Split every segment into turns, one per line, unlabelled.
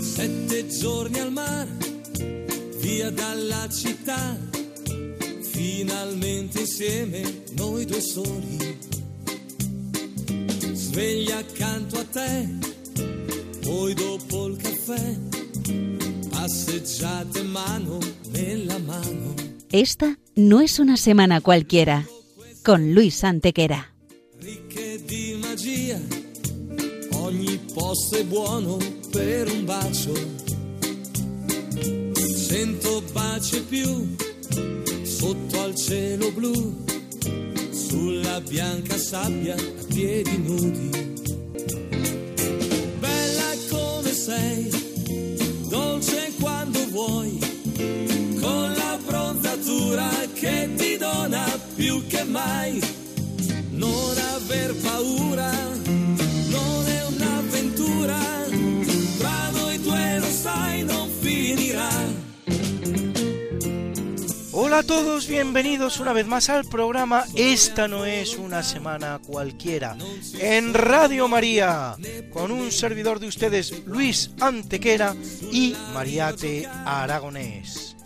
Sette giorni al mare, via dalla città, finalmente insieme noi due soli. Sveglia accanto a te, poi dopo il caffè, passeggiate mano nella mano.
Esta no es una semana cualquiera, con Luis Antequera.
Ricche di magia, ogni posto è buono per un bacio. Cento baci più, sotto al cielo blu, sulla bianca sabbia a piedi nudi. Bella come sei, dolce quando vuoi, con la bronzatura che ti dona più che mai. Non aver paura,
Hola a todos, bienvenidos una vez más al programa Esta no es una semana cualquiera en Radio María con un servidor de ustedes Luis Antequera y Mariate Aragonés.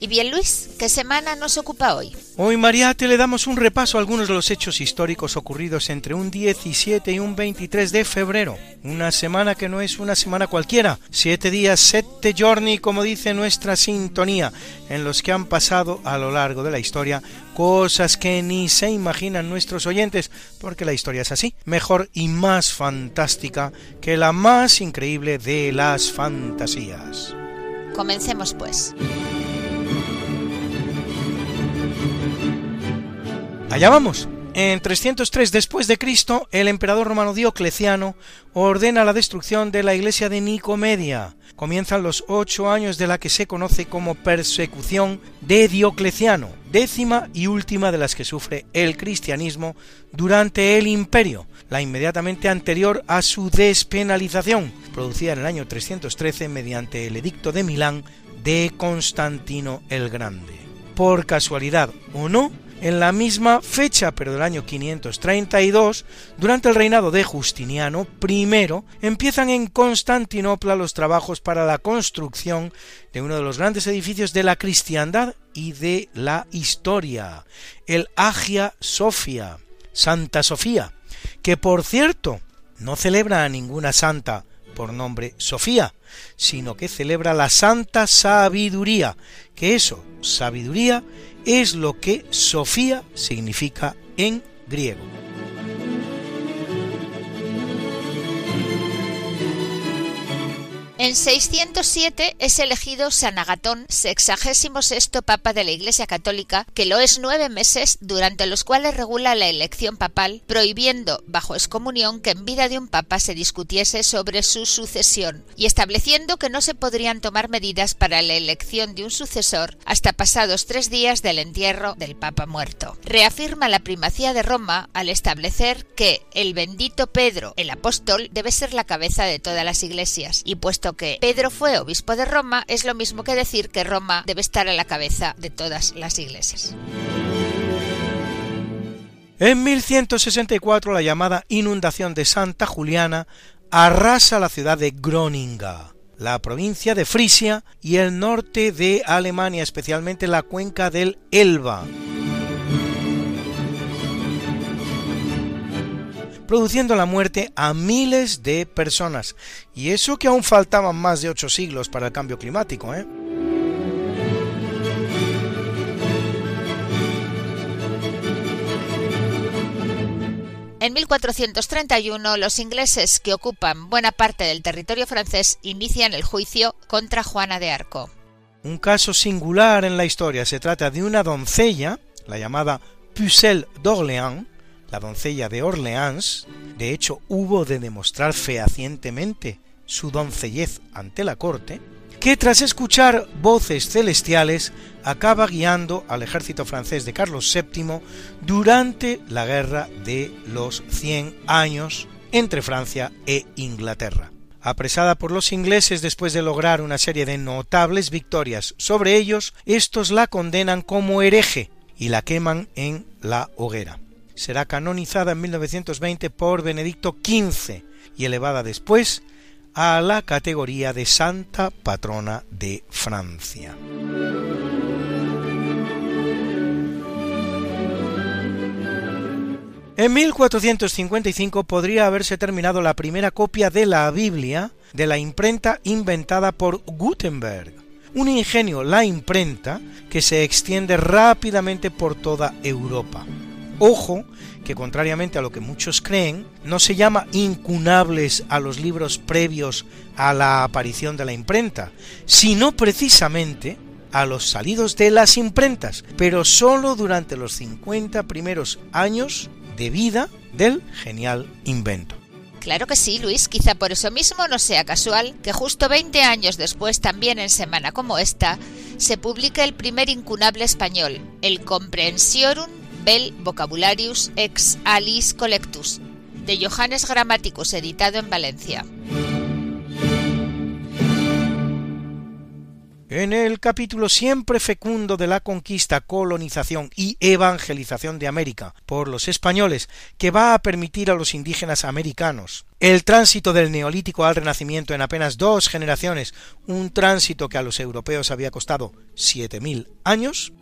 Y bien, Luis, ¿qué semana nos ocupa hoy?
Hoy, Mariate, le damos un repaso a algunos de los hechos históricos ocurridos entre un 17 y un 23 de febrero. Una semana que no es una semana cualquiera. Siete días, sette giorni, como dice nuestra sintonía, en los que han pasado a lo largo de la historia cosas que ni se imaginan nuestros oyentes, porque la historia es así, mejor y más fantástica que la más increíble de las fantasías.
Comencemos pues.
Allá vamos. En 303 después de Cristo, el emperador romano Diocleciano ordena la destrucción de la iglesia de Nicomedia. Comienzan los ocho años de la que se conoce como persecución de Diocleciano, décima y última de las que sufre el cristianismo durante el imperio, la inmediatamente anterior a su despenalización, producida en el año 313 mediante el edicto de Milán de Constantino el Grande. Por casualidad o no, en la misma fecha, pero del año 532, durante el reinado de Justiniano I, empiezan en Constantinopla los trabajos para la construcción de uno de los grandes edificios de la cristiandad y de la historia, el Agia Sofia, Santa Sofía, que por cierto no celebra a ninguna santa por nombre Sofía, sino que celebra la santa sabiduría, que eso, sabiduría, es lo que Sofía significa en griego.
En 607 es elegido San Agatón, sexagésimo sexto papa de la Iglesia Católica, que lo es nueve meses, durante los cuales regula la elección papal, prohibiendo, bajo excomunión, que en vida de un papa se discutiese sobre su sucesión, y estableciendo que no se podrían tomar medidas para la elección de un sucesor hasta pasados tres días del entierro del papa muerto. Reafirma la primacía de Roma al establecer que el bendito Pedro, el apóstol, debe ser la cabeza de todas las iglesias, y puesto que Pedro fue obispo de Roma, es lo mismo que decir que Roma debe estar a la cabeza de todas las iglesias.
En 1164 la llamada inundación de Santa Juliana arrasa la ciudad de Groninga, la provincia de Frisia y el norte de Alemania, especialmente la cuenca del Elba. Produciendo la muerte a miles de personas. Y eso que aún faltaban más de ocho siglos para el cambio climático, ¿eh?
En 1431, los ingleses que ocupan buena parte del territorio francés inician el juicio contra Juana de Arco.
Un caso singular en la historia. Se trata de una doncella, la llamada Pucelle d'Orléans, la doncella de Orleans, de hecho hubo de demostrar fehacientemente su doncellez ante la corte, que tras escuchar voces celestiales acaba guiando al ejército francés de Carlos VII durante la guerra de los Cien años entre Francia e Inglaterra. Apresada por los ingleses después de lograr una serie de notables victorias sobre ellos, estos la condenan como hereje y la queman en la hoguera. Será canonizada en 1920 por Benedicto XV y elevada después a la categoría de Santa Patrona de Francia. En 1455 podría haberse terminado la primera copia de la Biblia de la imprenta inventada por Gutenberg, un ingenio, la imprenta, que se extiende rápidamente por toda Europa. Ojo, que contrariamente a lo que muchos creen, no se llama incunables a los libros previos a la aparición de la imprenta, sino precisamente a los salidos de las imprentas, pero sólo durante los 50 primeros años de vida del genial invento.
Claro que sí, Luis, quizá por eso mismo no sea casual que justo 20 años después, también en semana como esta, se publique el primer incunable español, el Comprehensiorum Bel Vocabularius ex Alice Collectus, de Johannes Grammaticus, editado en Valencia.
En el capítulo siempre fecundo de la conquista, colonización y evangelización de América por los españoles, que va a permitir a los indígenas americanos el tránsito del neolítico al renacimiento en apenas dos generaciones, un tránsito que a los europeos había costado siete mil años,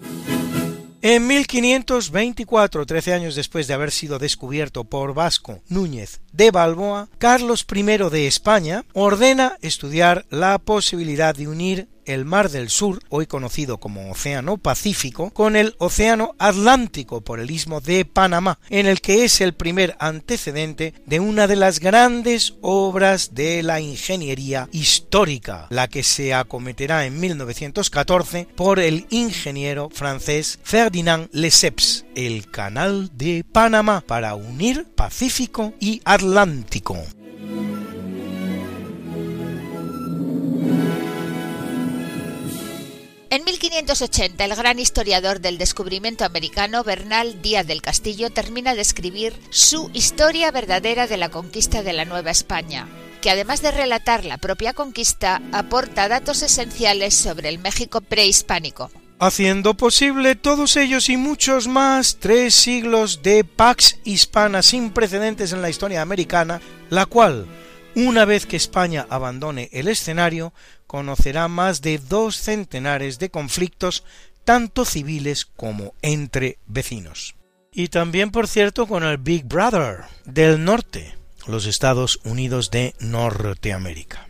en 1524, trece años después de haber sido descubierto por Vasco Núñez de Balboa, Carlos I de España ordena estudiar la posibilidad de unir el Mar del Sur, hoy conocido como Océano Pacífico, con el Océano Atlántico por el istmo de Panamá, en el que es el primer antecedente de una de las grandes obras de la ingeniería histórica, la que se acometerá en 1914 por el ingeniero francés Ferdinand Lesseps, el Canal de Panamá, para unir Pacífico y Atlántico.
En 1580, el gran historiador del descubrimiento americano Bernal Díaz del Castillo termina de escribir su historia verdadera de la conquista de la Nueva España, que además de relatar la propia conquista, aporta datos esenciales sobre el México prehispánico.
Haciendo posible todos ellos y muchos más tres siglos de Pax Hispana sin precedentes en la historia americana, la cual, una vez que España abandone el escenario, conocerá más de dos centenares de conflictos, tanto civiles como entre vecinos. Y también, por cierto, con el Big Brother del norte, los Estados Unidos de Norteamérica.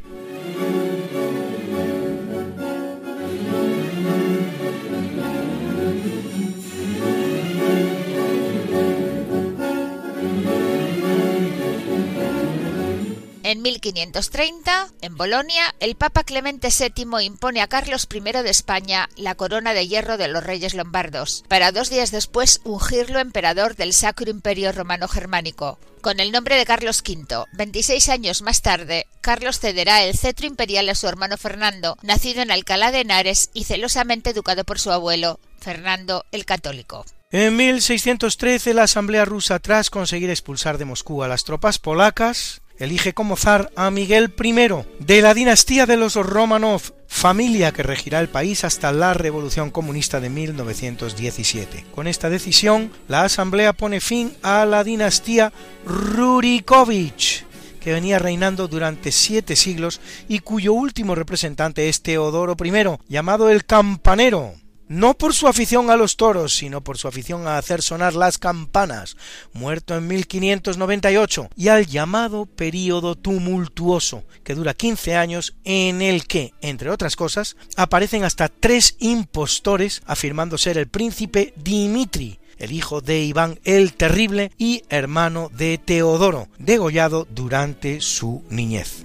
En 1530, en Bolonia, el Papa Clemente VII impone a Carlos I de España la corona de hierro de los reyes lombardos, para dos días después ungirlo emperador del Sacro Imperio Romano Germánico. Con el nombre de Carlos V, 26 años más tarde, Carlos cederá el cetro imperial a su hermano Fernando, nacido en Alcalá de Henares y celosamente educado por su abuelo, Fernando el Católico.
En 1613 la Asamblea rusa, tras conseguir expulsar de Moscú a las tropas polacas, elige como zar a Miguel I de la dinastía de los Romanov, familia que regirá el país hasta la Revolución Comunista de 1917. Con esta decisión, la Asamblea pone fin a la dinastía Rurikovich, que venía reinando durante siete siglos y cuyo último representante es Teodoro I, llamado el Campanero, no por su afición a los toros, sino por su afición a hacer sonar las campanas, muerto en 1598, y al llamado período tumultuoso, que dura 15 años, en el que, entre otras cosas, aparecen hasta tres impostores afirmando ser el príncipe Dimitri, el hijo de Iván el Terrible y hermano de Teodoro, degollado durante su niñez.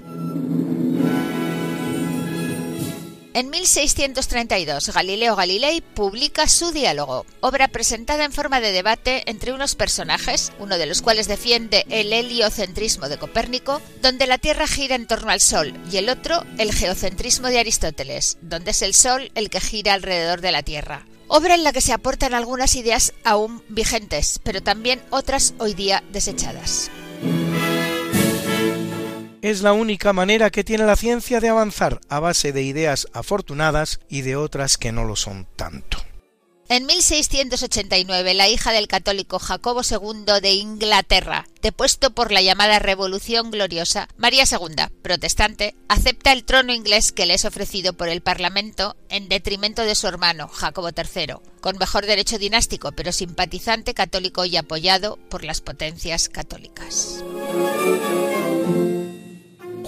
En 1632, Galileo Galilei publica su diálogo, obra presentada en forma de debate entre unos personajes, uno de los cuales defiende el heliocentrismo de Copérnico, donde la Tierra gira en torno al Sol, y el otro el geocentrismo de Aristóteles, donde es el Sol el que gira alrededor de la Tierra. Obra en la que se aportan algunas ideas aún vigentes, pero también otras hoy día desechadas
es la única manera que tiene la ciencia de avanzar a base de ideas afortunadas y de otras que no lo son tanto.
En 1689, la hija del católico Jacobo II de Inglaterra, depuesto por la llamada Revolución Gloriosa, María II, protestante, acepta el trono inglés que le es ofrecido por el Parlamento en detrimento de su hermano, Jacobo III, con mejor derecho dinástico, pero simpatizante católico y apoyado por las potencias católicas.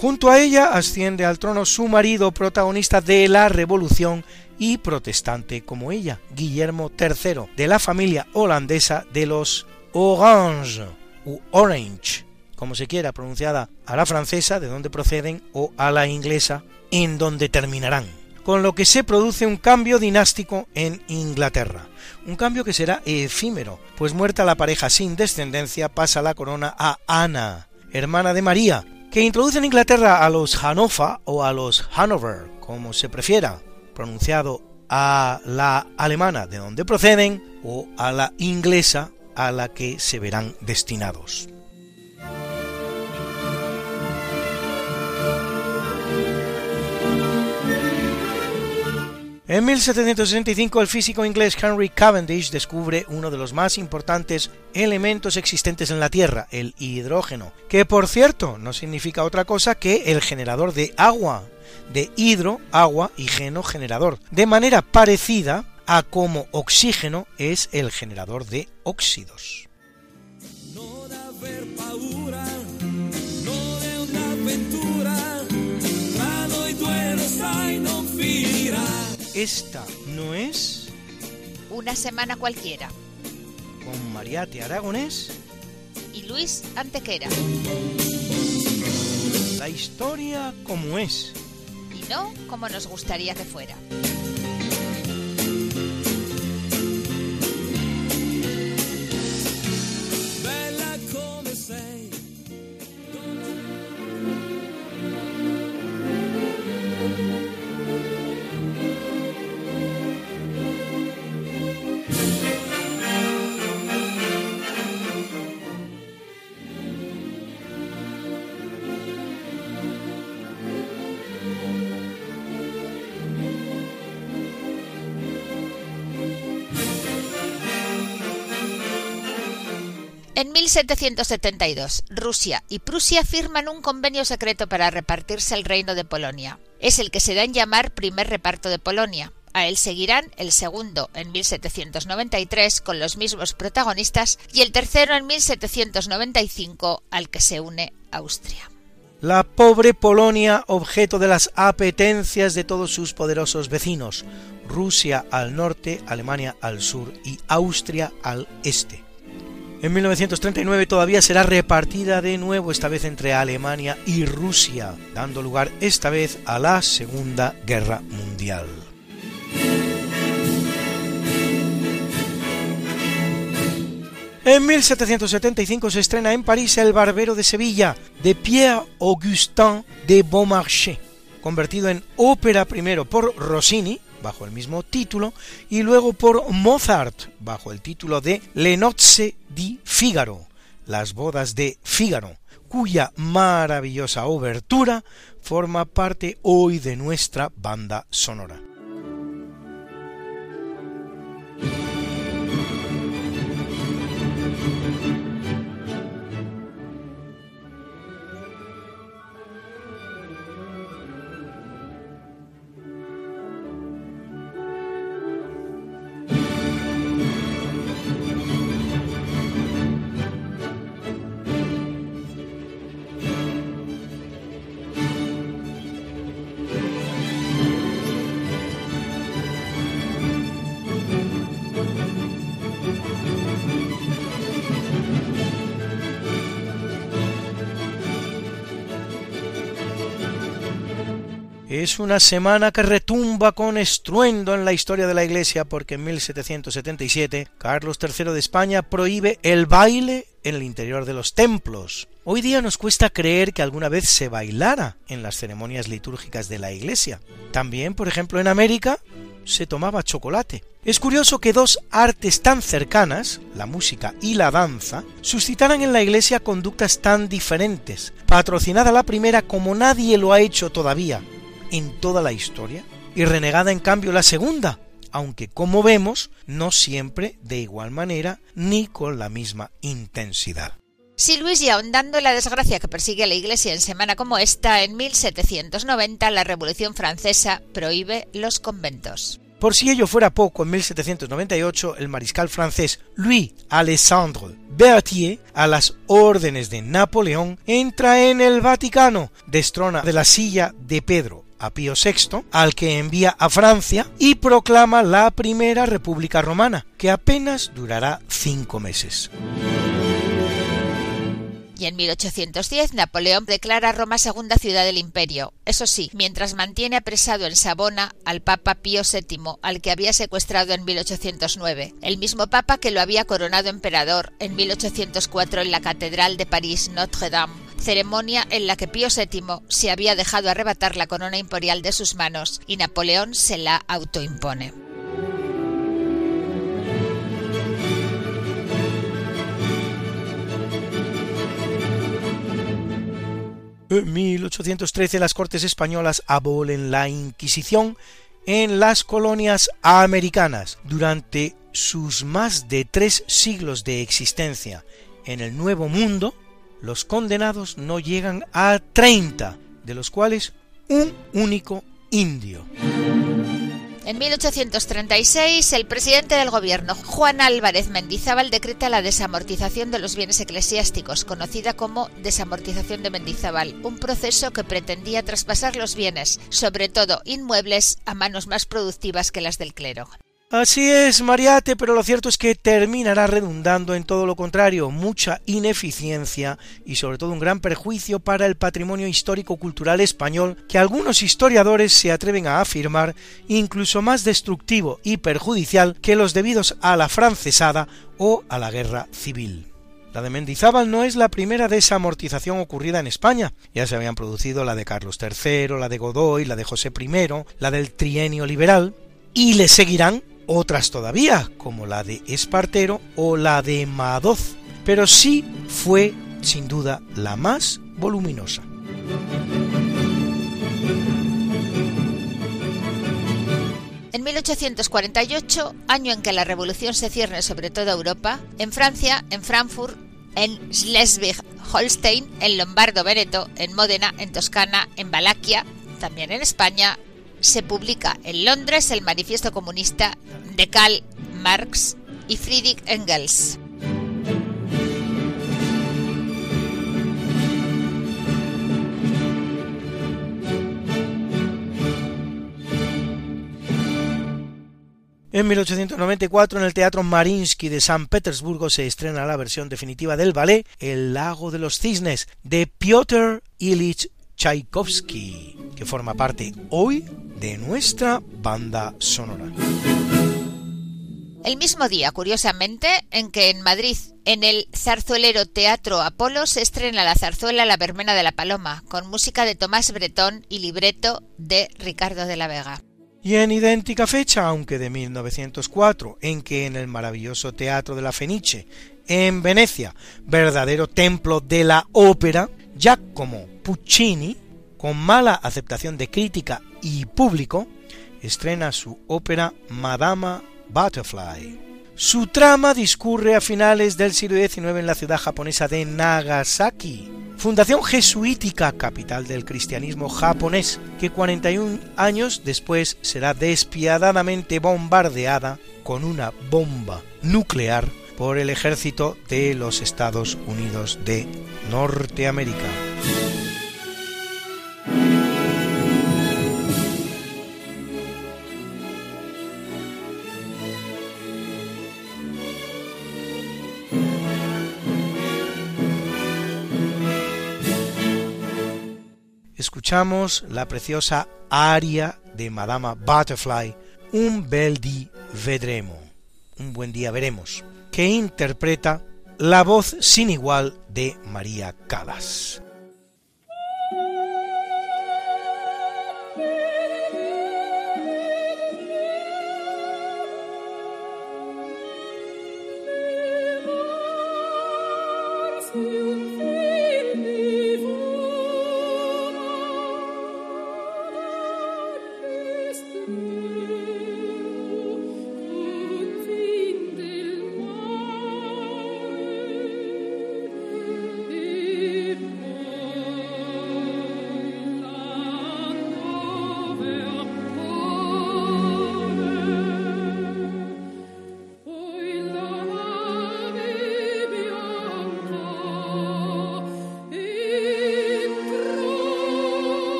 Junto a ella asciende al trono su marido protagonista de la Revolución y protestante como ella, Guillermo III, de la familia holandesa de los Orange u Orange, como se quiera pronunciada a la francesa, de donde proceden, o a la inglesa, en donde terminarán. Con lo que se produce un cambio dinástico en Inglaterra, un cambio que será efímero, pues muerta la pareja sin descendencia pasa la corona a Ana, hermana de María, que introduce en Inglaterra a los Hanover o a los Hanover, como se prefiera, pronunciado a la alemana de donde proceden o a la inglesa a la que se verán destinados. En 1765 el físico inglés Henry Cavendish descubre uno de los más importantes elementos existentes en la Tierra, el hidrógeno, que por cierto no significa otra cosa que el generador de agua, de hidro, agua y geno generador, de manera parecida a como oxígeno es el generador de óxidos. Esta no es
una semana cualquiera.
Con Mariate Aragonés
y Luis Antequera.
La historia como es
no como nos gustaría que fuera. 1772, Rusia y Prusia firman un convenio secreto para repartirse el reino de Polonia. Es el que se da en llamar primer reparto de Polonia. A él seguirán el segundo en 1793 con los mismos protagonistas y el tercero en 1795 al que se une Austria.
La pobre Polonia, objeto de las apetencias de todos sus poderosos vecinos, Rusia al norte, Alemania al sur y Austria al este. En 1939 todavía será repartida de nuevo, esta vez entre Alemania y Rusia, dando lugar esta vez a la Segunda Guerra Mundial. En 1775 se estrena en París El Barbero de Sevilla, de Pierre-Augustin de Beaumarchais, convertido en ópera primero por Rossini bajo el mismo título, y luego por Mozart, bajo el título de Le nozze di Figaro, las bodas de Fígaro, cuya maravillosa obertura forma parte hoy de nuestra banda sonora. Es una semana que retumba con estruendo en la historia de la Iglesia porque en 1777 Carlos III de España prohíbe el baile en el interior de los templos. Hoy día nos cuesta creer que alguna vez se bailara en las ceremonias litúrgicas de la Iglesia. También, por ejemplo, en América se tomaba chocolate. Es curioso que dos artes tan cercanas, la música y la danza, suscitaran en la Iglesia conductas tan diferentes, patrocinada la primera como nadie lo ha hecho todavía, en toda la historia, y renegada en cambio la segunda, aunque como vemos, no siempre de igual manera ni con la misma intensidad.
Si Luis y ahondando en la desgracia que persigue a la Iglesia en semana como esta, en 1790 la Revolución Francesa prohíbe los conventos.
Por si ello fuera poco, en 1798 el mariscal francés Louis Alexandre Berthier, a las órdenes de Napoleón, entra en el Vaticano, destrona de la silla de Pedro a Pío VI, al que envía a Francia y proclama la primera República Romana, que apenas durará cinco meses.
Y en 1810 Napoleón declara Roma segunda ciudad del imperio, eso sí, mientras mantiene apresado en Sabona al Papa Pío VII, al que había secuestrado en 1809, el mismo Papa que lo había coronado emperador en 1804 en la Catedral de París Notre-Dame, ceremonia en la que Pío VII se había dejado arrebatar la corona imperial de sus manos y Napoleón se la autoimpone.
En 1813 las Cortes españolas abolen la Inquisición en las colonias americanas. Durante sus más de tres siglos de existencia en el Nuevo Mundo, los condenados no llegan a 30, de los cuales un único indio.
En 1836, el presidente del gobierno, Juan Álvarez Mendizábal, decreta la desamortización de los bienes eclesiásticos, conocida como desamortización de Mendizábal, un proceso que pretendía traspasar los bienes, sobre todo inmuebles, a manos más productivas que las del clero.
Así es, Mariate, pero lo cierto es que terminará redundando en todo lo contrario, mucha ineficiencia y sobre todo un gran perjuicio para el patrimonio histórico-cultural español que algunos historiadores se atreven a afirmar incluso más destructivo y perjudicial que los debidos a la francesada o a la guerra civil. La de Mendizábal no es la primera desamortización ocurrida en España. Ya se habían producido la de Carlos III, la de Godoy, la de José I, la del trienio liberal, y le seguirán otras todavía, como la de Espartero o la de Madoz, pero sí fue, sin duda, la más voluminosa.
En 1848, año en que la revolución se cierne sobre toda Europa, en Francia, en Frankfurt, en Schleswig-Holstein, en Lombardo-Veneto, en Módena, en Toscana, en Valaquia, también en España, se publica en Londres el Manifiesto Comunista de Karl Marx y Friedrich Engels.
En 1894 en el Teatro Marinsky de San Petersburgo se estrena la versión definitiva del ballet El lago de los cisnes de Piotr Ilich Tchaikovsky, que forma parte hoy de nuestra banda sonora.
El mismo día, curiosamente, en que en Madrid, en el zarzuelero Teatro Apolo, se estrena la zarzuela La Vermena de la Paloma, con música de Tomás Bretón y libreto de Ricardo de la Vega.
Y en idéntica fecha, aunque de 1904, en que en el maravilloso Teatro de la Fenice, en Venecia, verdadero templo de la ópera, Giacomo Puccini, con mala aceptación de crítica y público, estrena su ópera Madama Butterfly. Su trama discurre a finales del siglo XIX en la ciudad japonesa de Nagasaki, fundación jesuítica capital del cristianismo japonés, que 41 años después será despiadadamente bombardeada con una bomba nuclear por el ejército de los Estados Unidos de Norteamérica. Escuchamos la preciosa aria de Madama Butterfly, Un bel di vedremo, un buen día veremos que interpreta la voz sin igual de María Calas.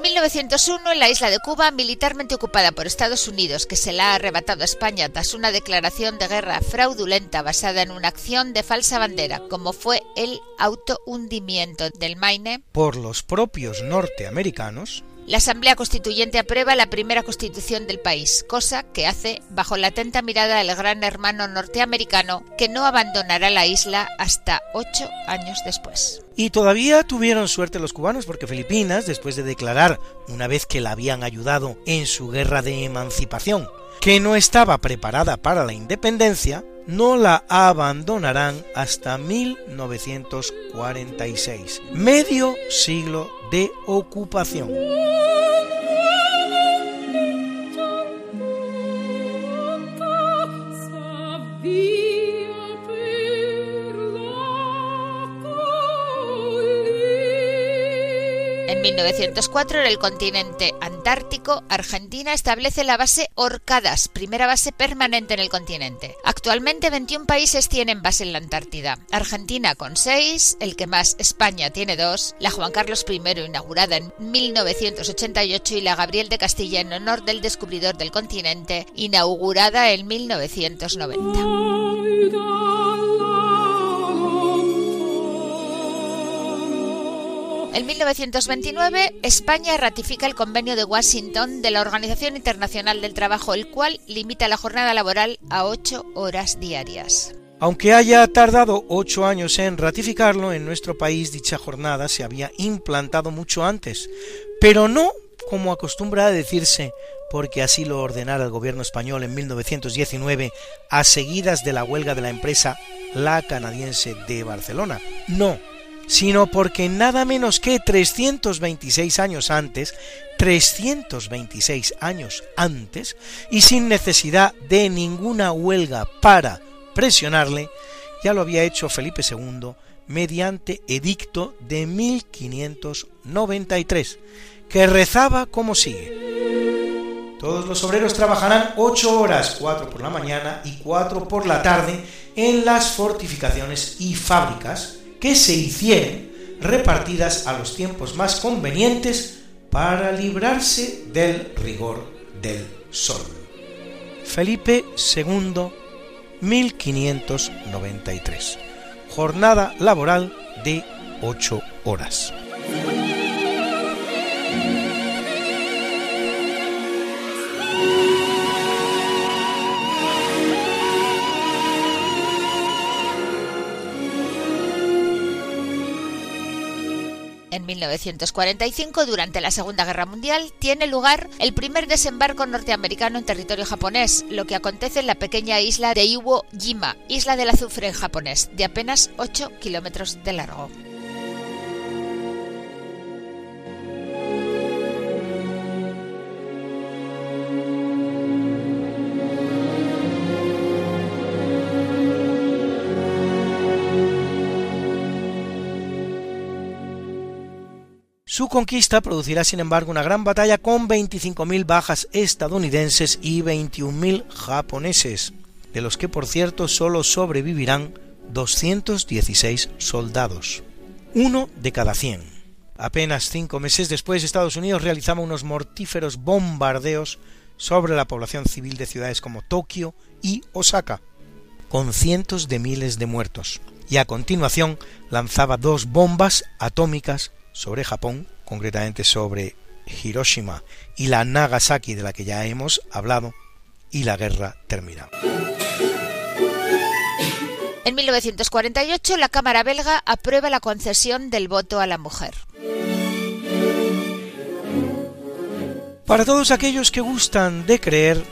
1901, en la isla de Cuba, militarmente ocupada por Estados Unidos, que se la ha arrebatado a España tras una declaración de guerra fraudulenta basada en una acción de falsa bandera, como fue el autohundimiento del Maine,
por los propios norteamericanos,
la Asamblea Constituyente aprueba la primera constitución del país, cosa que hace bajo la atenta mirada del gran hermano norteamericano que no abandonará la isla hasta ocho años después.
Y todavía tuvieron suerte los cubanos porque Filipinas, después de declarar, una vez que la habían ayudado en su guerra de emancipación, que no estaba preparada para la independencia, no la abandonarán hasta 1946, medio siglo de ocupación.
En 1904, en el continente antártico, Argentina establece la base Orcadas, primera base permanente en el continente. Actualmente 21 países tienen base en la Antártida. Argentina con 6, el que más España tiene 2, la Juan Carlos I inaugurada en 1988 y la Gabriel de Castilla en honor del descubridor del continente, inaugurada en 1990. En 1929, España ratifica el Convenio de Washington de la Organización Internacional del Trabajo, el cual limita la jornada laboral a ocho horas diarias.
Aunque haya tardado ocho años en ratificarlo, en nuestro país dicha jornada se había implantado mucho antes, pero no como acostumbra decirse, porque así lo ordenara el gobierno español en 1919 a seguidas de la huelga de la empresa La Canadiense de Barcelona. No, sino porque nada menos que 326 años antes, 326 años antes, y sin necesidad de ninguna huelga para presionarle, ya lo había hecho Felipe II mediante edicto de 1593, que rezaba como sigue. Todos los obreros trabajarán ocho horas, cuatro por la mañana y cuatro por la tarde, en las fortificaciones y fábricas, que se hicieren repartidas a los tiempos más convenientes para librarse del rigor del sol. Felipe II, 1593. Jornada laboral de 8 horas.
En 1945, durante la Segunda Guerra Mundial, tiene lugar el primer desembarco norteamericano en territorio japonés, lo que acontece en la pequeña isla de Iwo Jima, isla del azufre en japonés, de apenas 8 kilómetros de largo.
Su conquista producirá, sin embargo, una gran batalla con 25.000 bajas estadounidenses y 21.000 japoneses, de los que, por cierto, solo sobrevivirán 216 soldados, uno de cada 100. Apenas cinco meses después, Estados Unidos realizaba unos mortíferos bombardeos sobre la población civil de ciudades como Tokio y Osaka, con cientos de miles de muertos, y a continuación lanzaba dos bombas atómicas sobre Japón, concretamente sobre Hiroshima y la Nagasaki de la que ya hemos hablado, y la guerra termina.
En 1948 la Cámara belga aprueba la concesión del voto a la mujer.
Para todos aquellos que gustan de creer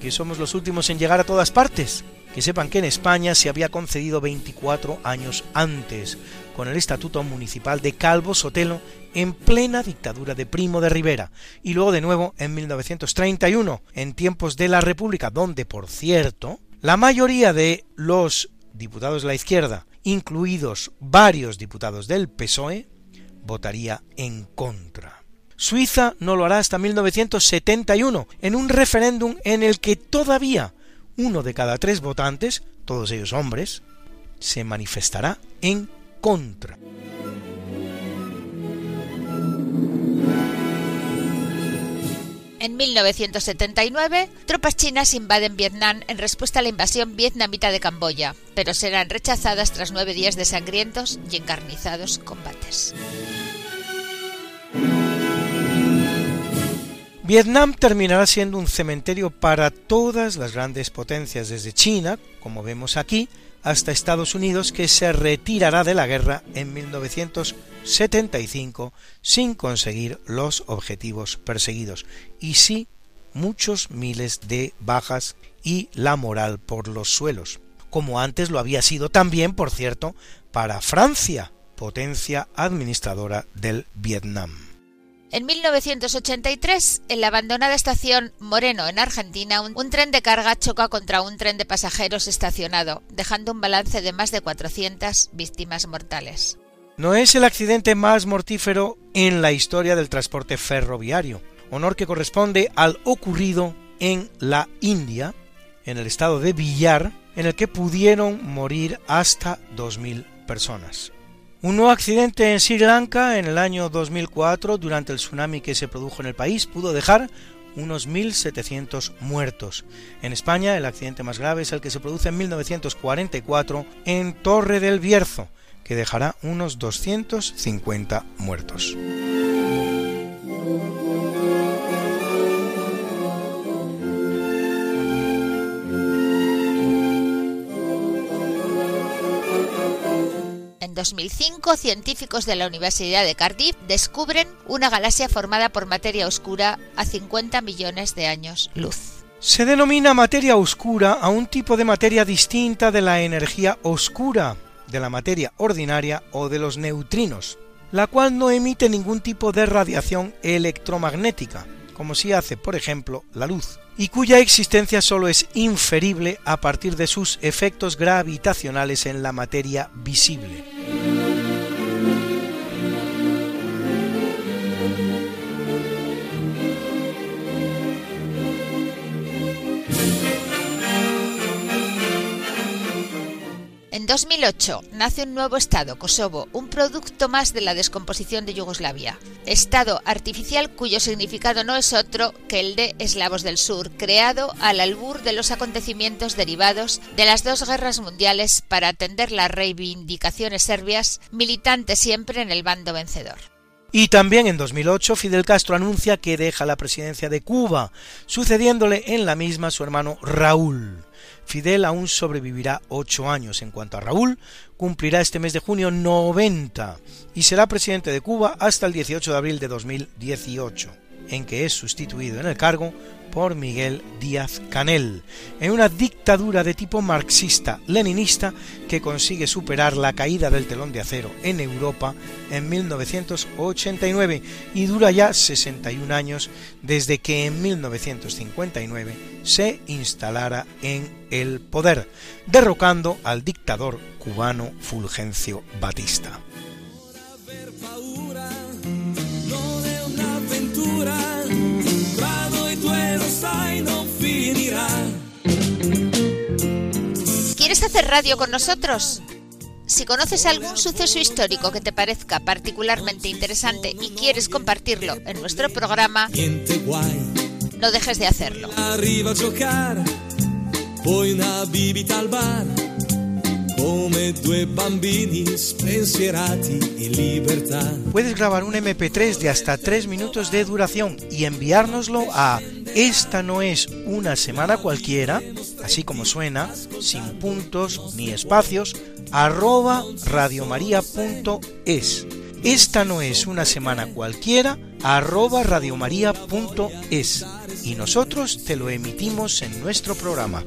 que somos los últimos en llegar a todas partes, que sepan que en España se había concedido 24 años antes, con el Estatuto Municipal de Calvo Sotelo en plena dictadura de Primo de Rivera, y luego de nuevo en 1931, en tiempos de la República, donde, por cierto, la mayoría de los diputados de la izquierda, incluidos varios diputados del PSOE, votaría en contra. Suiza no lo hará hasta 1971, en un referéndum en el que todavía uno de cada tres votantes, todos ellos hombres, se manifestará en contra.
En 1979, tropas chinas invaden Vietnam en respuesta a la invasión vietnamita de Camboya, pero serán rechazadas tras nueve días de sangrientos y encarnizados combates.
Vietnam terminará siendo un cementerio para todas las grandes potencias, desde China, como vemos aquí, hasta Estados Unidos, que se retirará de la guerra en 1975 sin conseguir los objetivos perseguidos, y sí muchos miles de bajas y la moral por los suelos, como antes lo había sido también, por cierto, para Francia, potencia administradora del Vietnam.
En 1983, en la abandonada estación Moreno, en Argentina, un, tren de carga choca contra un tren de pasajeros estacionado, dejando un balance de más de 400 víctimas mortales.
No es el accidente más mortífero en la historia del transporte ferroviario, honor que corresponde al ocurrido en la India, en el estado de Villar, en el que pudieron morir hasta 2.000 personas. Un nuevo accidente en Sri Lanka en el año 2004 durante el tsunami que se produjo en el país pudo dejar unos 1.700 muertos. En España el accidente más grave es el que se produce en 1944 en Torre del Bierzo, que dejará unos 250 muertos.
En 2005, científicos de la Universidad de Cardiff descubren una galaxia formada por materia oscura a 50 millones de años luz.
Se denomina materia oscura a un tipo de materia distinta de la energía oscura, de la materia ordinaria o de los neutrinos, la cual no emite ningún tipo de radiación electromagnética, como si hace, por ejemplo, la luz, y cuya existencia solo es inferible a partir de sus efectos gravitacionales en la materia visible.
2008 nace un nuevo Estado, Kosovo, un producto más de la descomposición de Yugoslavia. Estado artificial cuyo significado no es otro que el de eslavos del sur, creado al albur de los acontecimientos derivados de las dos guerras mundiales para atender las reivindicaciones serbias, militante siempre en el bando vencedor.
Y también en 2008 Fidel Castro anuncia que deja la presidencia de Cuba, sucediéndole en la misma su hermano Raúl. Fidel aún sobrevivirá ocho años. En cuanto a Raúl, cumplirá este mes de junio 90 y será presidente de Cuba hasta el 18 de abril de 2018, en que es sustituido en el cargo por Miguel Díaz Canel, en una dictadura de tipo marxista-leninista que consigue superar la caída del telón de acero en Europa en 1989 y dura ya 61 años desde que en 1959 se instalara en el poder, derrocando al dictador cubano Fulgencio Batista.
¿Quieres hacer radio con nosotros? Si conoces algún suceso histórico que te parezca particularmente interesante y quieres compartirlo en nuestro programa, no dejes de hacerlo.
Puedes grabar un MP3 de hasta 3 minutos de duración y enviárnoslo a esta no es una semana cualquiera, así como suena, sin puntos ni espacios, arroba radiomaria.es. Esta no es una semana cualquiera, arroba radiomaria.es. Y nosotros te lo emitimos en nuestro programa.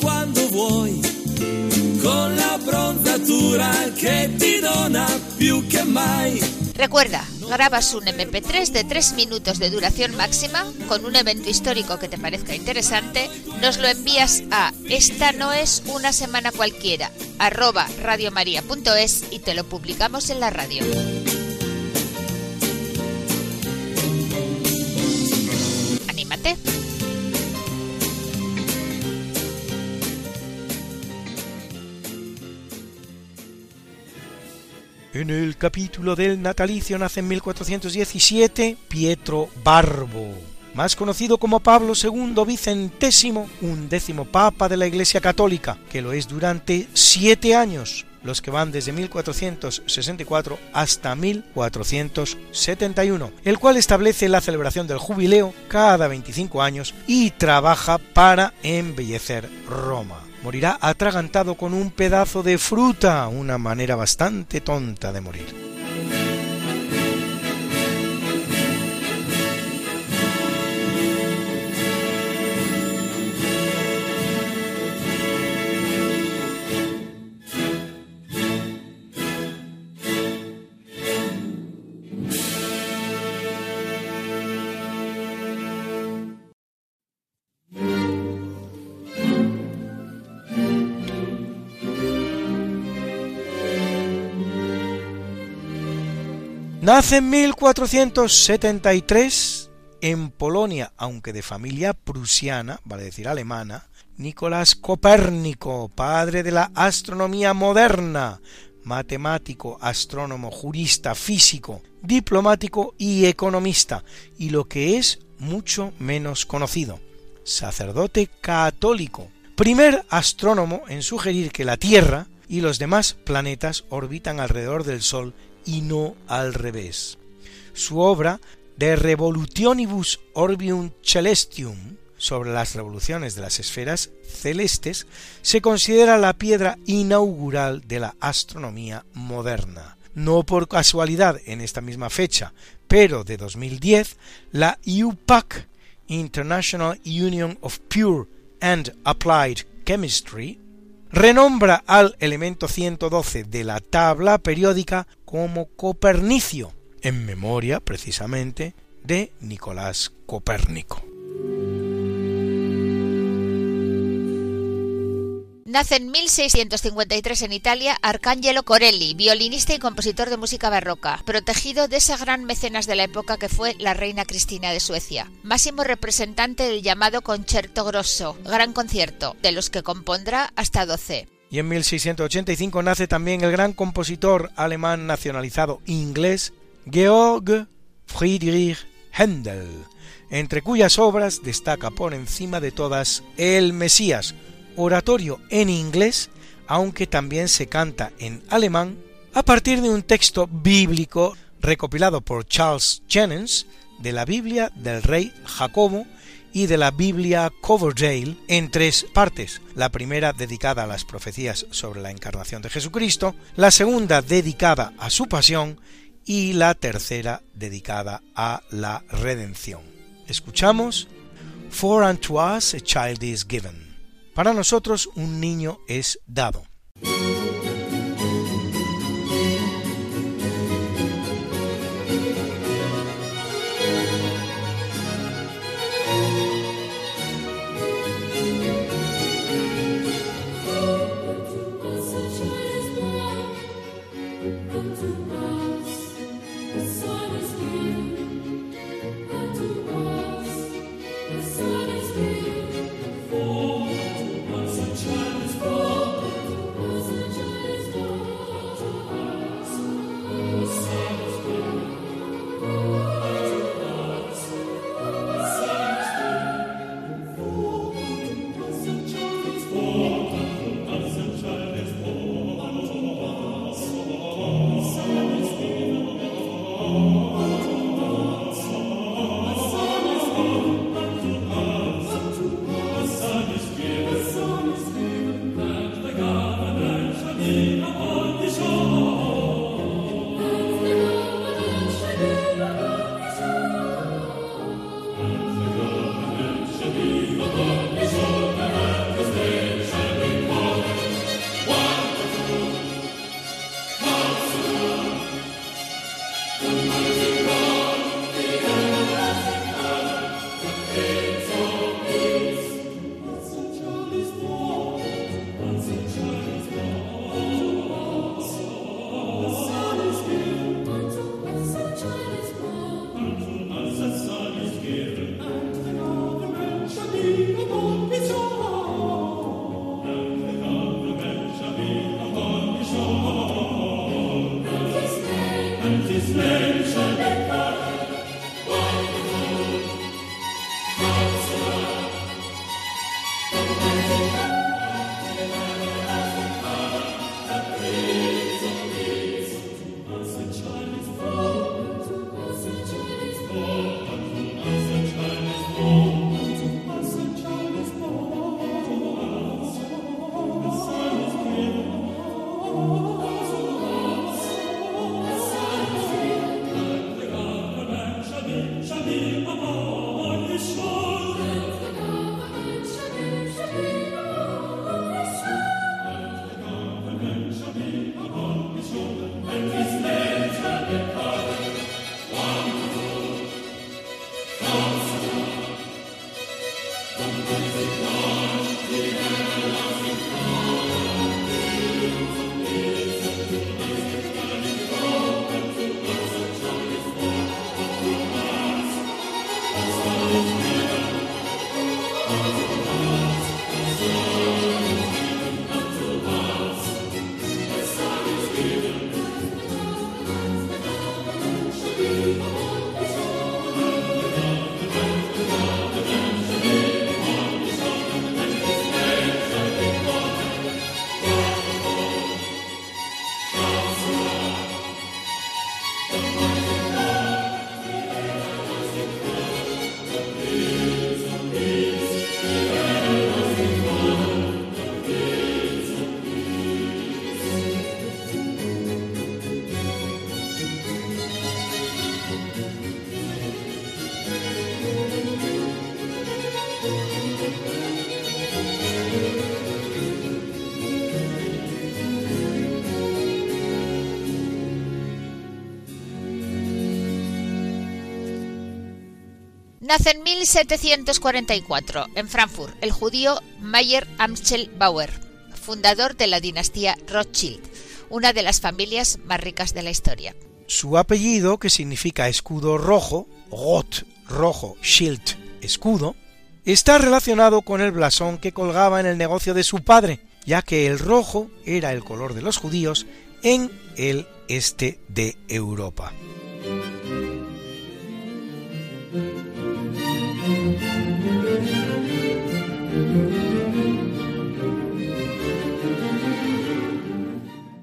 quando vuoi, con la que ti dona più che mai.
Recuerda, grabas un MP3 de 3 minutos de duración máxima con un evento histórico que te parezca interesante, nos lo envías a esta no es una semana cualquiera, arroba radiomaria.es y te lo publicamos en la radio.
En el capítulo del natalicio nace en 1417 Pietro Barbo, más conocido como Pablo II Vicentésimo, undécimo Papa de la Iglesia Católica, que lo es durante siete años, los que van desde 1464 hasta 1471, el cual establece la celebración del jubileo cada 25 años y trabaja para embellecer Roma morirá atragantado con un pedazo de fruta, una manera bastante tonta de morir. Nace en 1473 en Polonia, aunque de familia prusiana, vale decir alemana, Nicolás Copérnico, padre de la astronomía moderna, matemático, astrónomo, jurista, físico, diplomático y economista, y lo que es mucho menos conocido, sacerdote católico, primer astrónomo en sugerir que la Tierra y los demás planetas orbitan alrededor del Sol y no al revés. Su obra De Revolutionibus Orbium Celestium sobre las revoluciones de las esferas celestes se considera la piedra inaugural de la astronomía moderna. No por casualidad en esta misma fecha, pero de 2010, la UPAC, International Union of Pure and Applied Chemistry, renombra al elemento 112 de la tabla periódica como Copernicio, en memoria precisamente de Nicolás Copérnico.
Nace en 1653 en Italia Arcangelo Corelli, violinista y compositor de música barroca, protegido de esa gran mecenas de la época que fue la reina Cristina de Suecia, máximo representante del llamado Concerto Grosso, gran concierto, de los que compondrá hasta 12.
Y en 1685 nace también el gran compositor alemán nacionalizado inglés Georg Friedrich Händel, entre cuyas obras destaca por encima de todas El Mesías, oratorio en inglés, aunque también se canta en alemán, a partir de un texto bíblico recopilado por Charles Jennings de la Biblia del rey Jacobo y de la Biblia Coverdale en tres partes. La primera dedicada a las profecías sobre la encarnación de Jesucristo, la segunda dedicada a su pasión y la tercera dedicada a la redención. Escuchamos For unto us a child is given. Para nosotros un niño es dado.
Nace en 1744 en Frankfurt el judío Mayer Amschel Bauer, fundador de la dinastía Rothschild, una de las familias más ricas de la historia.
Su apellido, que significa escudo rojo, Roth, rojo, Schild, escudo, está relacionado con el blasón que colgaba en el negocio de su padre, ya que el rojo era el color de los judíos en el este de Europa.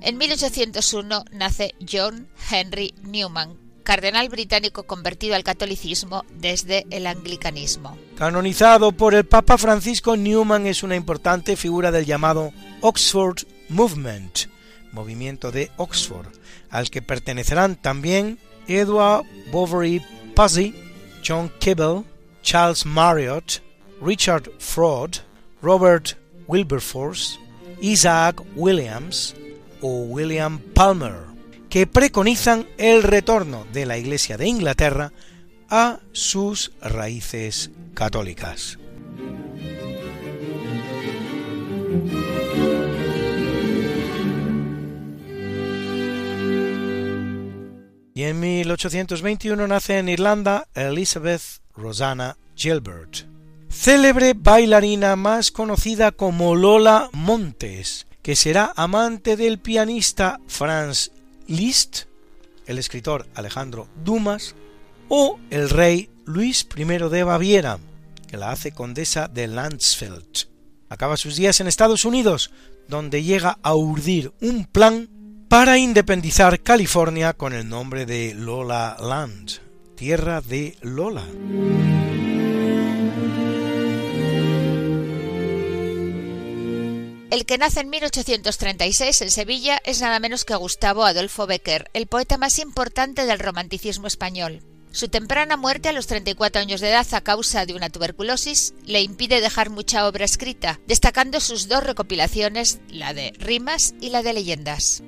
En 1801 nace John Henry Newman, cardenal británico convertido al catolicismo desde el anglicanismo.
Canonizado por el Papa Francisco, Newman es una importante figura del llamado Oxford Movement, movimiento de Oxford, al que pertenecerán también Edward Bovary Puzzy, John Kibble, Charles Marriott, Richard Fraud, Robert Wilberforce, Isaac Williams o William Palmer, que preconizan el retorno de la Iglesia de Inglaterra a sus raíces católicas. Y en 1821 nace en Irlanda Elizabeth Rosanna Gilbert, célebre bailarina más conocida como Lola Montes, que será amante del pianista Franz Liszt, el escritor Alejandro Dumas, o el rey Luis I de Baviera, que la hace condesa de Landsfeld. Acaba sus días en Estados Unidos, donde llega a urdir un plan para independizar California con el nombre de Lola Land, tierra de Lola.
El que nace en 1836 en Sevilla es nada menos que Gustavo Adolfo Becker, el poeta más importante del romanticismo español. Su temprana muerte a los 34 años de edad a causa de una tuberculosis le impide dejar mucha obra escrita, destacando sus dos recopilaciones, la de rimas y la de leyendas.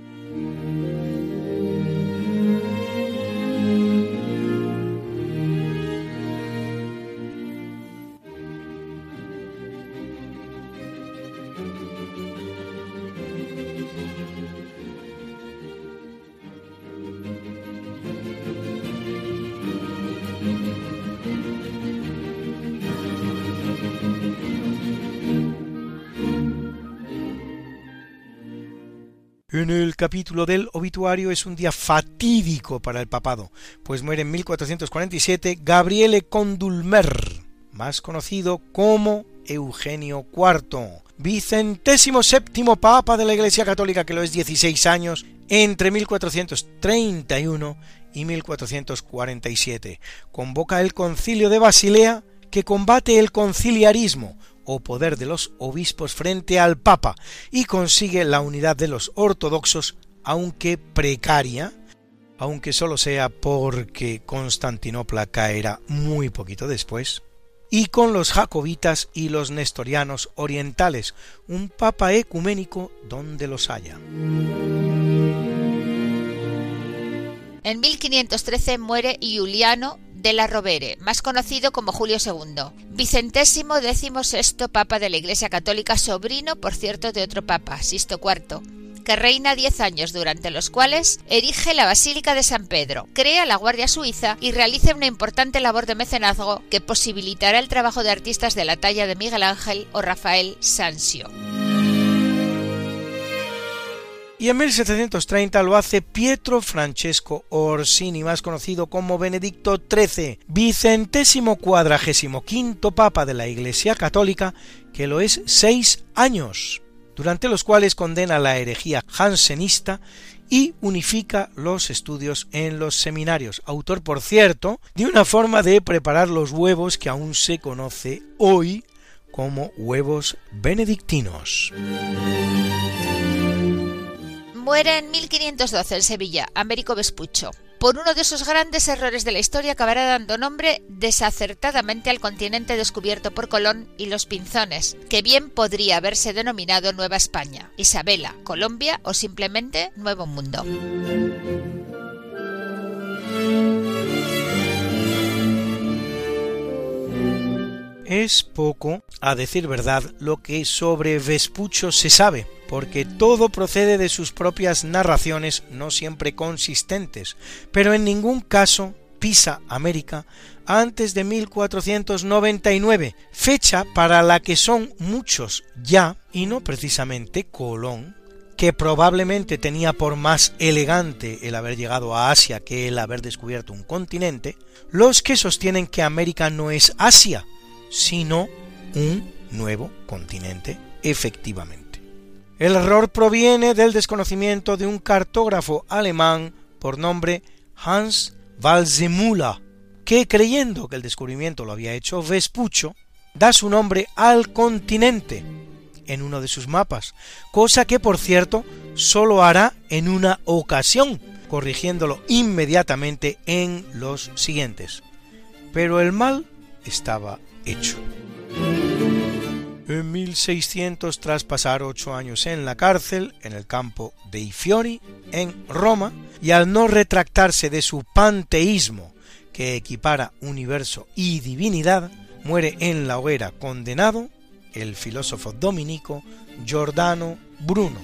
Capítulo del obituario es un día fatídico para el papado, pues muere en 1447 Gabriele Condulmer, más conocido como Eugenio IV, vicentésimo séptimo papa de la Iglesia Católica, que lo es 16 años, entre 1431 y 1447. Convoca el concilio de Basilea, que combate el conciliarismo, o poder de los obispos frente al Papa y consigue la unidad de los ortodoxos, aunque precaria, aunque solo sea porque Constantinopla caerá muy poquito después, y con los jacobitas y los nestorianos orientales, un papa ecuménico donde los haya.
En 1513 muere Juliano de la Rovere, más conocido como Julio II, vicentésimo décimo papa de la Iglesia Católica, sobrino, por cierto, de otro papa, Sisto IV, que reina diez años durante los cuales erige la Basílica de San Pedro, crea la Guardia Suiza y realiza una importante labor de mecenazgo que posibilitará el trabajo de artistas de la talla de Miguel Ángel o Rafael Sanzio
y en 1730 lo hace Pietro Francesco Orsini, más conocido como Benedicto XIII, vicentésimo cuadragésimo quinto papa de la Iglesia Católica, que lo es seis años, durante los cuales condena la herejía jansenista y unifica los estudios en los seminarios, autor, por cierto, de una forma de preparar los huevos que aún se conoce hoy como huevos benedictinos.
Muere en 1512 en Sevilla, Américo Vespucho. Por uno de sus grandes errores de la historia acabará dando nombre desacertadamente al continente descubierto por Colón y los Pinzones, que bien podría haberse denominado Nueva España, Isabela, Colombia o simplemente Nuevo Mundo.
Es poco, a decir verdad, lo que sobre Vespucho se sabe, porque todo procede de sus propias narraciones no siempre consistentes, pero en ningún caso pisa América antes de 1499, fecha para la que son muchos ya, y no precisamente Colón, que probablemente tenía por más elegante el haber llegado a Asia que el haber descubierto un continente, los que sostienen que América no es Asia, sino un nuevo continente, efectivamente. El error proviene del desconocimiento de un cartógrafo alemán por nombre Hans Walsemüller, que creyendo que el descubrimiento lo había hecho Vespucho, da su nombre al continente en uno de sus mapas, cosa que por cierto solo hará en una ocasión, corrigiéndolo inmediatamente en los siguientes. Pero el mal estaba hecho. En 1600, tras pasar ocho años en la cárcel, en el campo de Ifiori, en Roma, y al no retractarse de su panteísmo, que equipara universo y divinidad, muere en la hoguera condenado el filósofo dominico Giordano Bruno.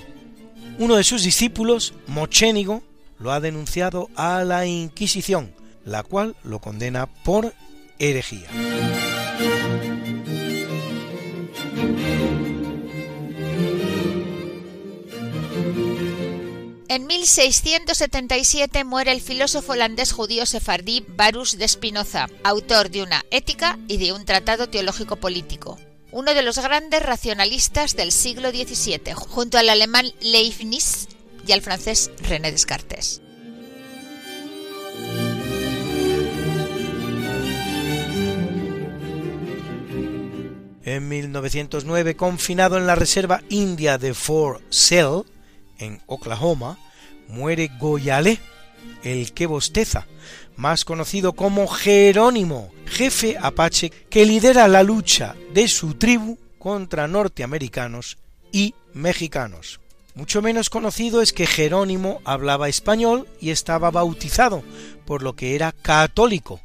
Uno de sus discípulos, Mocénigo, lo ha denunciado a la Inquisición, la cual lo condena por herejía.
En 1677 muere el filósofo holandés judío sefardí Barus de Spinoza, autor de una ética y de un tratado teológico político. Uno de los grandes racionalistas del siglo XVII, junto al alemán Leibniz y al francés René Descartes.
En 1909 confinado en la reserva india de Fort Sill, en Oklahoma, muere Goyale, el que bosteza, más conocido como Jerónimo, jefe apache que lidera la lucha de su tribu contra norteamericanos y mexicanos. Mucho menos conocido es que Jerónimo hablaba español y estaba bautizado, por lo que era católico,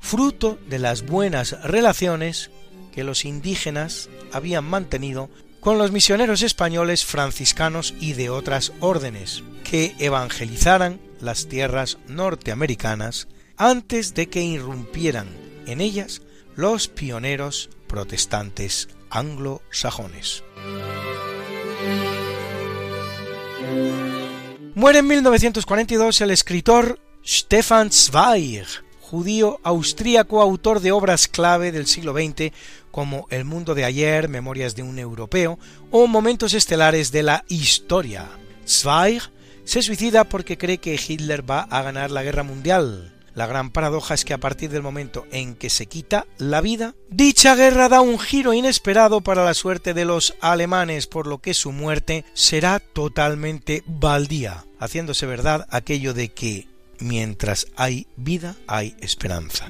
fruto de las buenas relaciones que los indígenas habían mantenido con los misioneros españoles franciscanos y de otras órdenes, que evangelizaran las tierras norteamericanas antes de que irrumpieran en ellas los pioneros protestantes anglosajones. Muere en 1942 el escritor Stefan Zweig, judío austríaco, autor de obras clave del siglo XX como El mundo de ayer, Memorias de un europeo o Momentos estelares de la historia. Zweig se suicida porque cree que Hitler va a ganar la guerra mundial. La gran paradoja es que a partir del momento en que se quita la vida, dicha guerra da un giro inesperado para la suerte de los alemanes, por lo que su muerte será totalmente baldía, haciéndose verdad aquello de que mientras hay vida hay esperanza.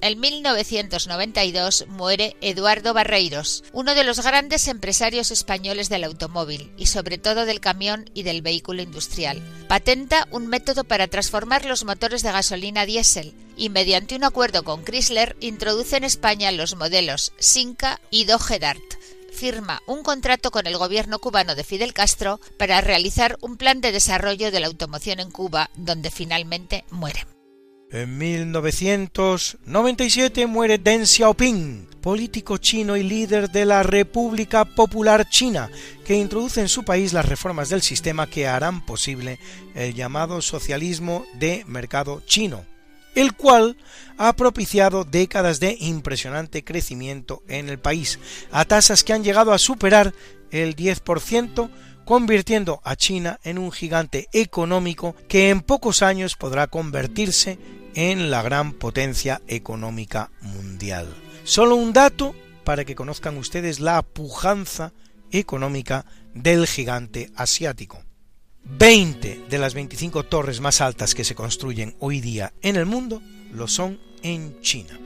En 1992 muere Eduardo Barreiros, uno de los grandes empresarios españoles del automóvil y sobre todo del camión y del vehículo industrial. Patenta un método para transformar los motores de gasolina diésel y mediante un acuerdo con Chrysler introduce en España los modelos Sinca y Dodge Dart firma un contrato con el gobierno cubano de Fidel Castro para realizar un plan de desarrollo de la automoción en Cuba, donde finalmente muere.
En 1997 muere Deng Xiaoping, político chino y líder de la República Popular China, que introduce en su país las reformas del sistema que harán posible el llamado socialismo de mercado chino, el cual ha propiciado décadas de impresionante crecimiento en el país, a tasas que han llegado a superar el 10%, convirtiendo a China en un gigante económico que en pocos años podrá convertirse en la gran potencia económica mundial. Solo un dato para que conozcan ustedes la pujanza económica del gigante asiático. 20 de las 25 torres más altas que se construyen hoy día en el mundo lo son en China.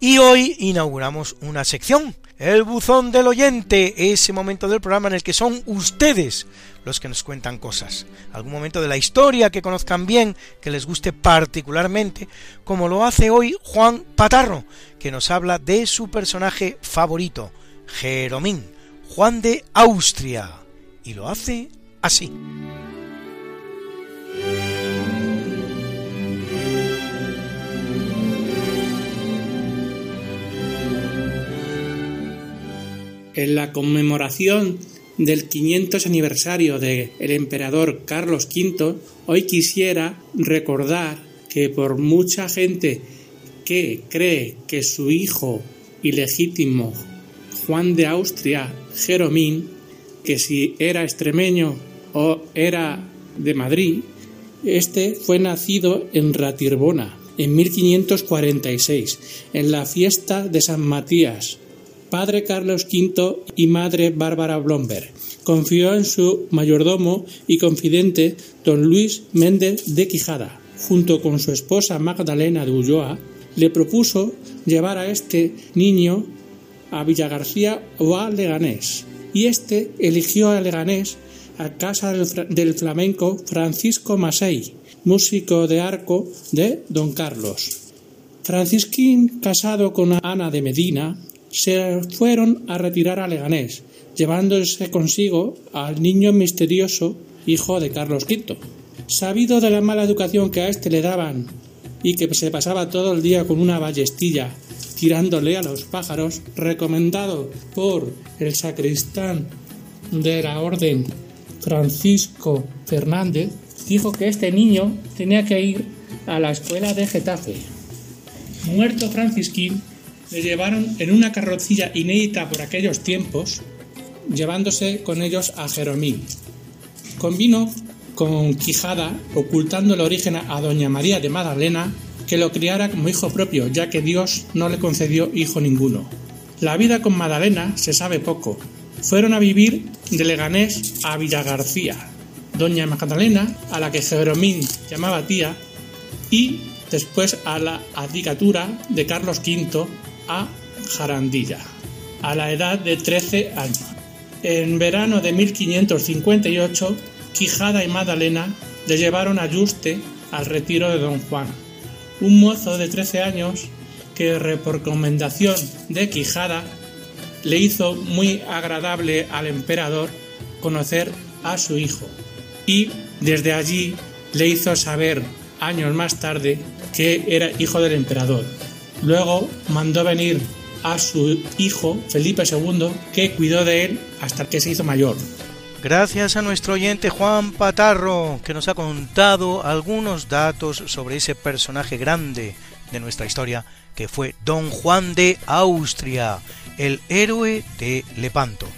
Y hoy inauguramos una sección, el buzón del oyente, ese momento del programa en el que son ustedes los que nos cuentan cosas, algún momento de la historia que conozcan bien, que les guste particularmente, como lo hace hoy Juan Patarro, que nos habla de su personaje favorito, Jeromín, Juan de Austria, y lo hace así.
En la conmemoración del 500 aniversario del emperador Carlos V, hoy quisiera recordar que por mucha gente que cree que su hijo ilegítimo Juan de Austria, Jeromín, que si era extremeño o era de Madrid, este fue nacido en Ratirbona en 1546, en la fiesta de San Matías, padre Carlos V y madre Bárbara Blomberg. Confió en su mayordomo y confidente don Luis Méndez de Quijada. Junto con su esposa Magdalena de Ulloa, le propuso llevar a este niño a Villagarcía o a Leganés. Y este eligió a Leganés a casa del, flamenco Francisco Masei, músico de arco de don Carlos. Francisquín, casado con Ana de Medina, se fueron a retirar a Leganés, llevándose consigo al niño misterioso hijo de Carlos V. Sabido de la mala educación que a éste le daban y que se pasaba todo el día con una ballestilla tirándole a los pájaros, recomendado por el sacristán de la orden Francisco Fernández, dijo que este niño tenía que ir a la escuela de Getafe. Muerto Francisquín, le llevaron en una carrocilla inédita por aquellos tiempos, llevándose con ellos a Jeromín. Convino con Quijada, ocultando el origen a doña María de Magdalena, que lo criara como hijo propio, ya que Dios no le concedió hijo ninguno. La vida con Magdalena se sabe poco. Fueron a vivir de Leganés a Villagarcía. Doña Magdalena, a la que Jeromín llamaba tía, y después a la adicatura de Carlos V a Jarandilla, a la edad de 13 años. En verano de 1558, Quijada y Madalena le llevaron a Yuste al retiro de Don Juan, un mozo de 13 años que por recomendación de Quijada le hizo muy agradable al emperador conocer a su hijo y desde allí le hizo saber años más tarde que era hijo del emperador. Luego mandó venir a su hijo Felipe II, que cuidó de él hasta que se hizo mayor.
Gracias a nuestro oyente Juan Patarro, que nos ha contado algunos datos sobre ese personaje grande, de nuestra historia, que fue Don Juan de Austria, el héroe de Lepanto.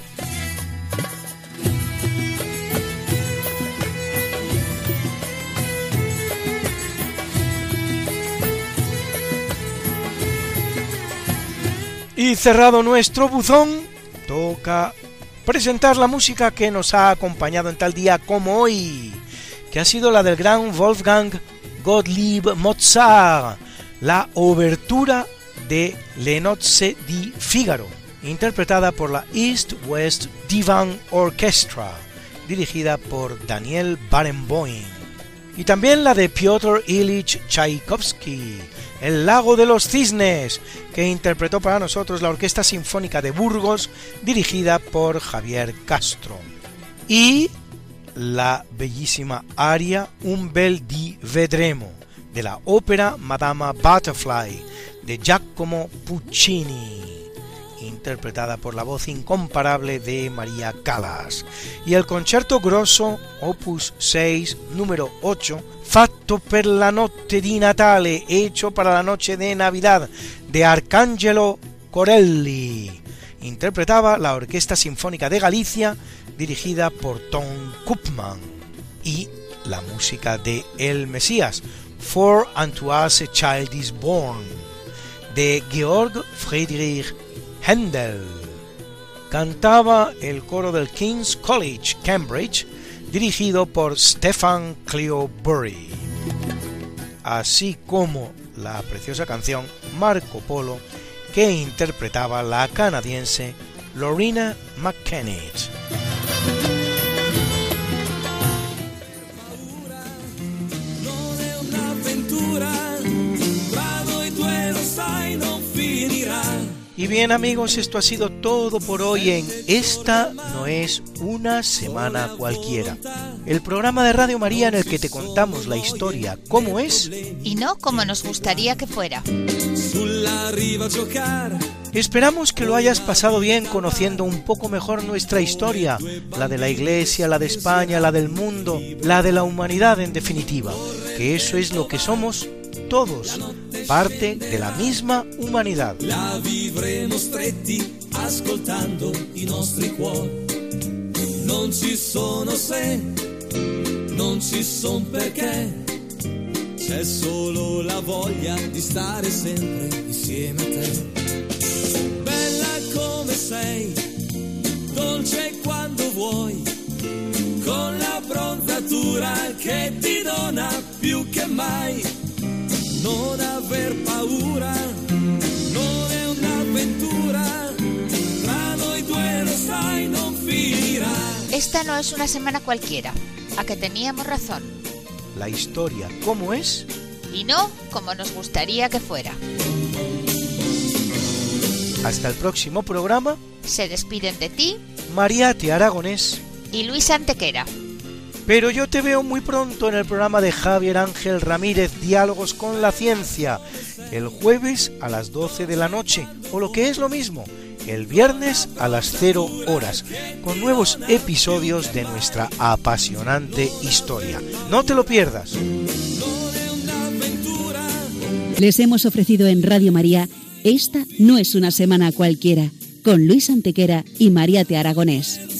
Y cerrado nuestro buzón, toca presentar la música que nos ha acompañado en tal día como hoy, que ha sido la del gran Wolfgang Gottlieb Mozart, la obertura de Le Nozze di Figaro, interpretada por la East West Divan Orchestra, dirigida por Daniel Barenboim, y también la de Piotr Ilyich Tchaikovsky, El lago de los cisnes, que interpretó para nosotros la Orquesta Sinfónica de Burgos, dirigida por Javier Castro, y la bellísima aria Un bel di vedremo, de la ópera Madama Butterfly, de Giacomo Puccini, interpretada por la voz incomparable de María Callas, y el concierto grosso opus 6 número 8 Fatto per la notte di Natale, hecho para la noche de Navidad, de Arcangelo Corelli. Interpretaba la Orquesta Sinfónica de Galicia, dirigida por Tom Koopman, y la música de El Mesías, For Unto Child is Born, de Georg Friedrich Händel. Cantaba el coro del King's College, Cambridge, dirigido por Stefan Cleobury, así como la preciosa canción Marco Polo que interpretaba la canadiense Lorena McKennitt. Bien amigos, esto ha sido todo por hoy en Esta no es una semana cualquiera. El programa de Radio María en el que te contamos la historia como es
y no como nos gustaría que fuera.
Esperamos que lo hayas pasado bien conociendo un poco mejor nuestra historia, la de la Iglesia, la de España, la del mundo, la de la humanidad en definitiva, que eso es lo que somos todos, parte de la misma humanidad.
La vivremo stretti ascoltando i nostri cuori. Non ci sono se, non ci son perché. C'è solo la voglia di stare sempre insieme a te. Bella come sei, dolce quando vuoi, con la bronzatura che ti dona più che mai non aver paura, non è un'avventura, tra noi due lo sai non finirà.
Esta no es una semana cualquiera, a que teníamos razón.
La historia como es
y no como nos gustaría que fuera.
Hasta el próximo programa.
Se despiden de ti
Mariate Aragonés
y Luis Antequera.
Pero yo te veo muy pronto en el programa de Javier Ángel Ramírez, Diálogos con la Ciencia, el jueves a las 12 de la noche, o lo que es lo mismo, el viernes a las 0 horas, con nuevos episodios de nuestra apasionante historia. No te lo pierdas.
Les hemos ofrecido en Radio María Esta no es una semana cualquiera, con Luis Antequera y María Te Aragonés.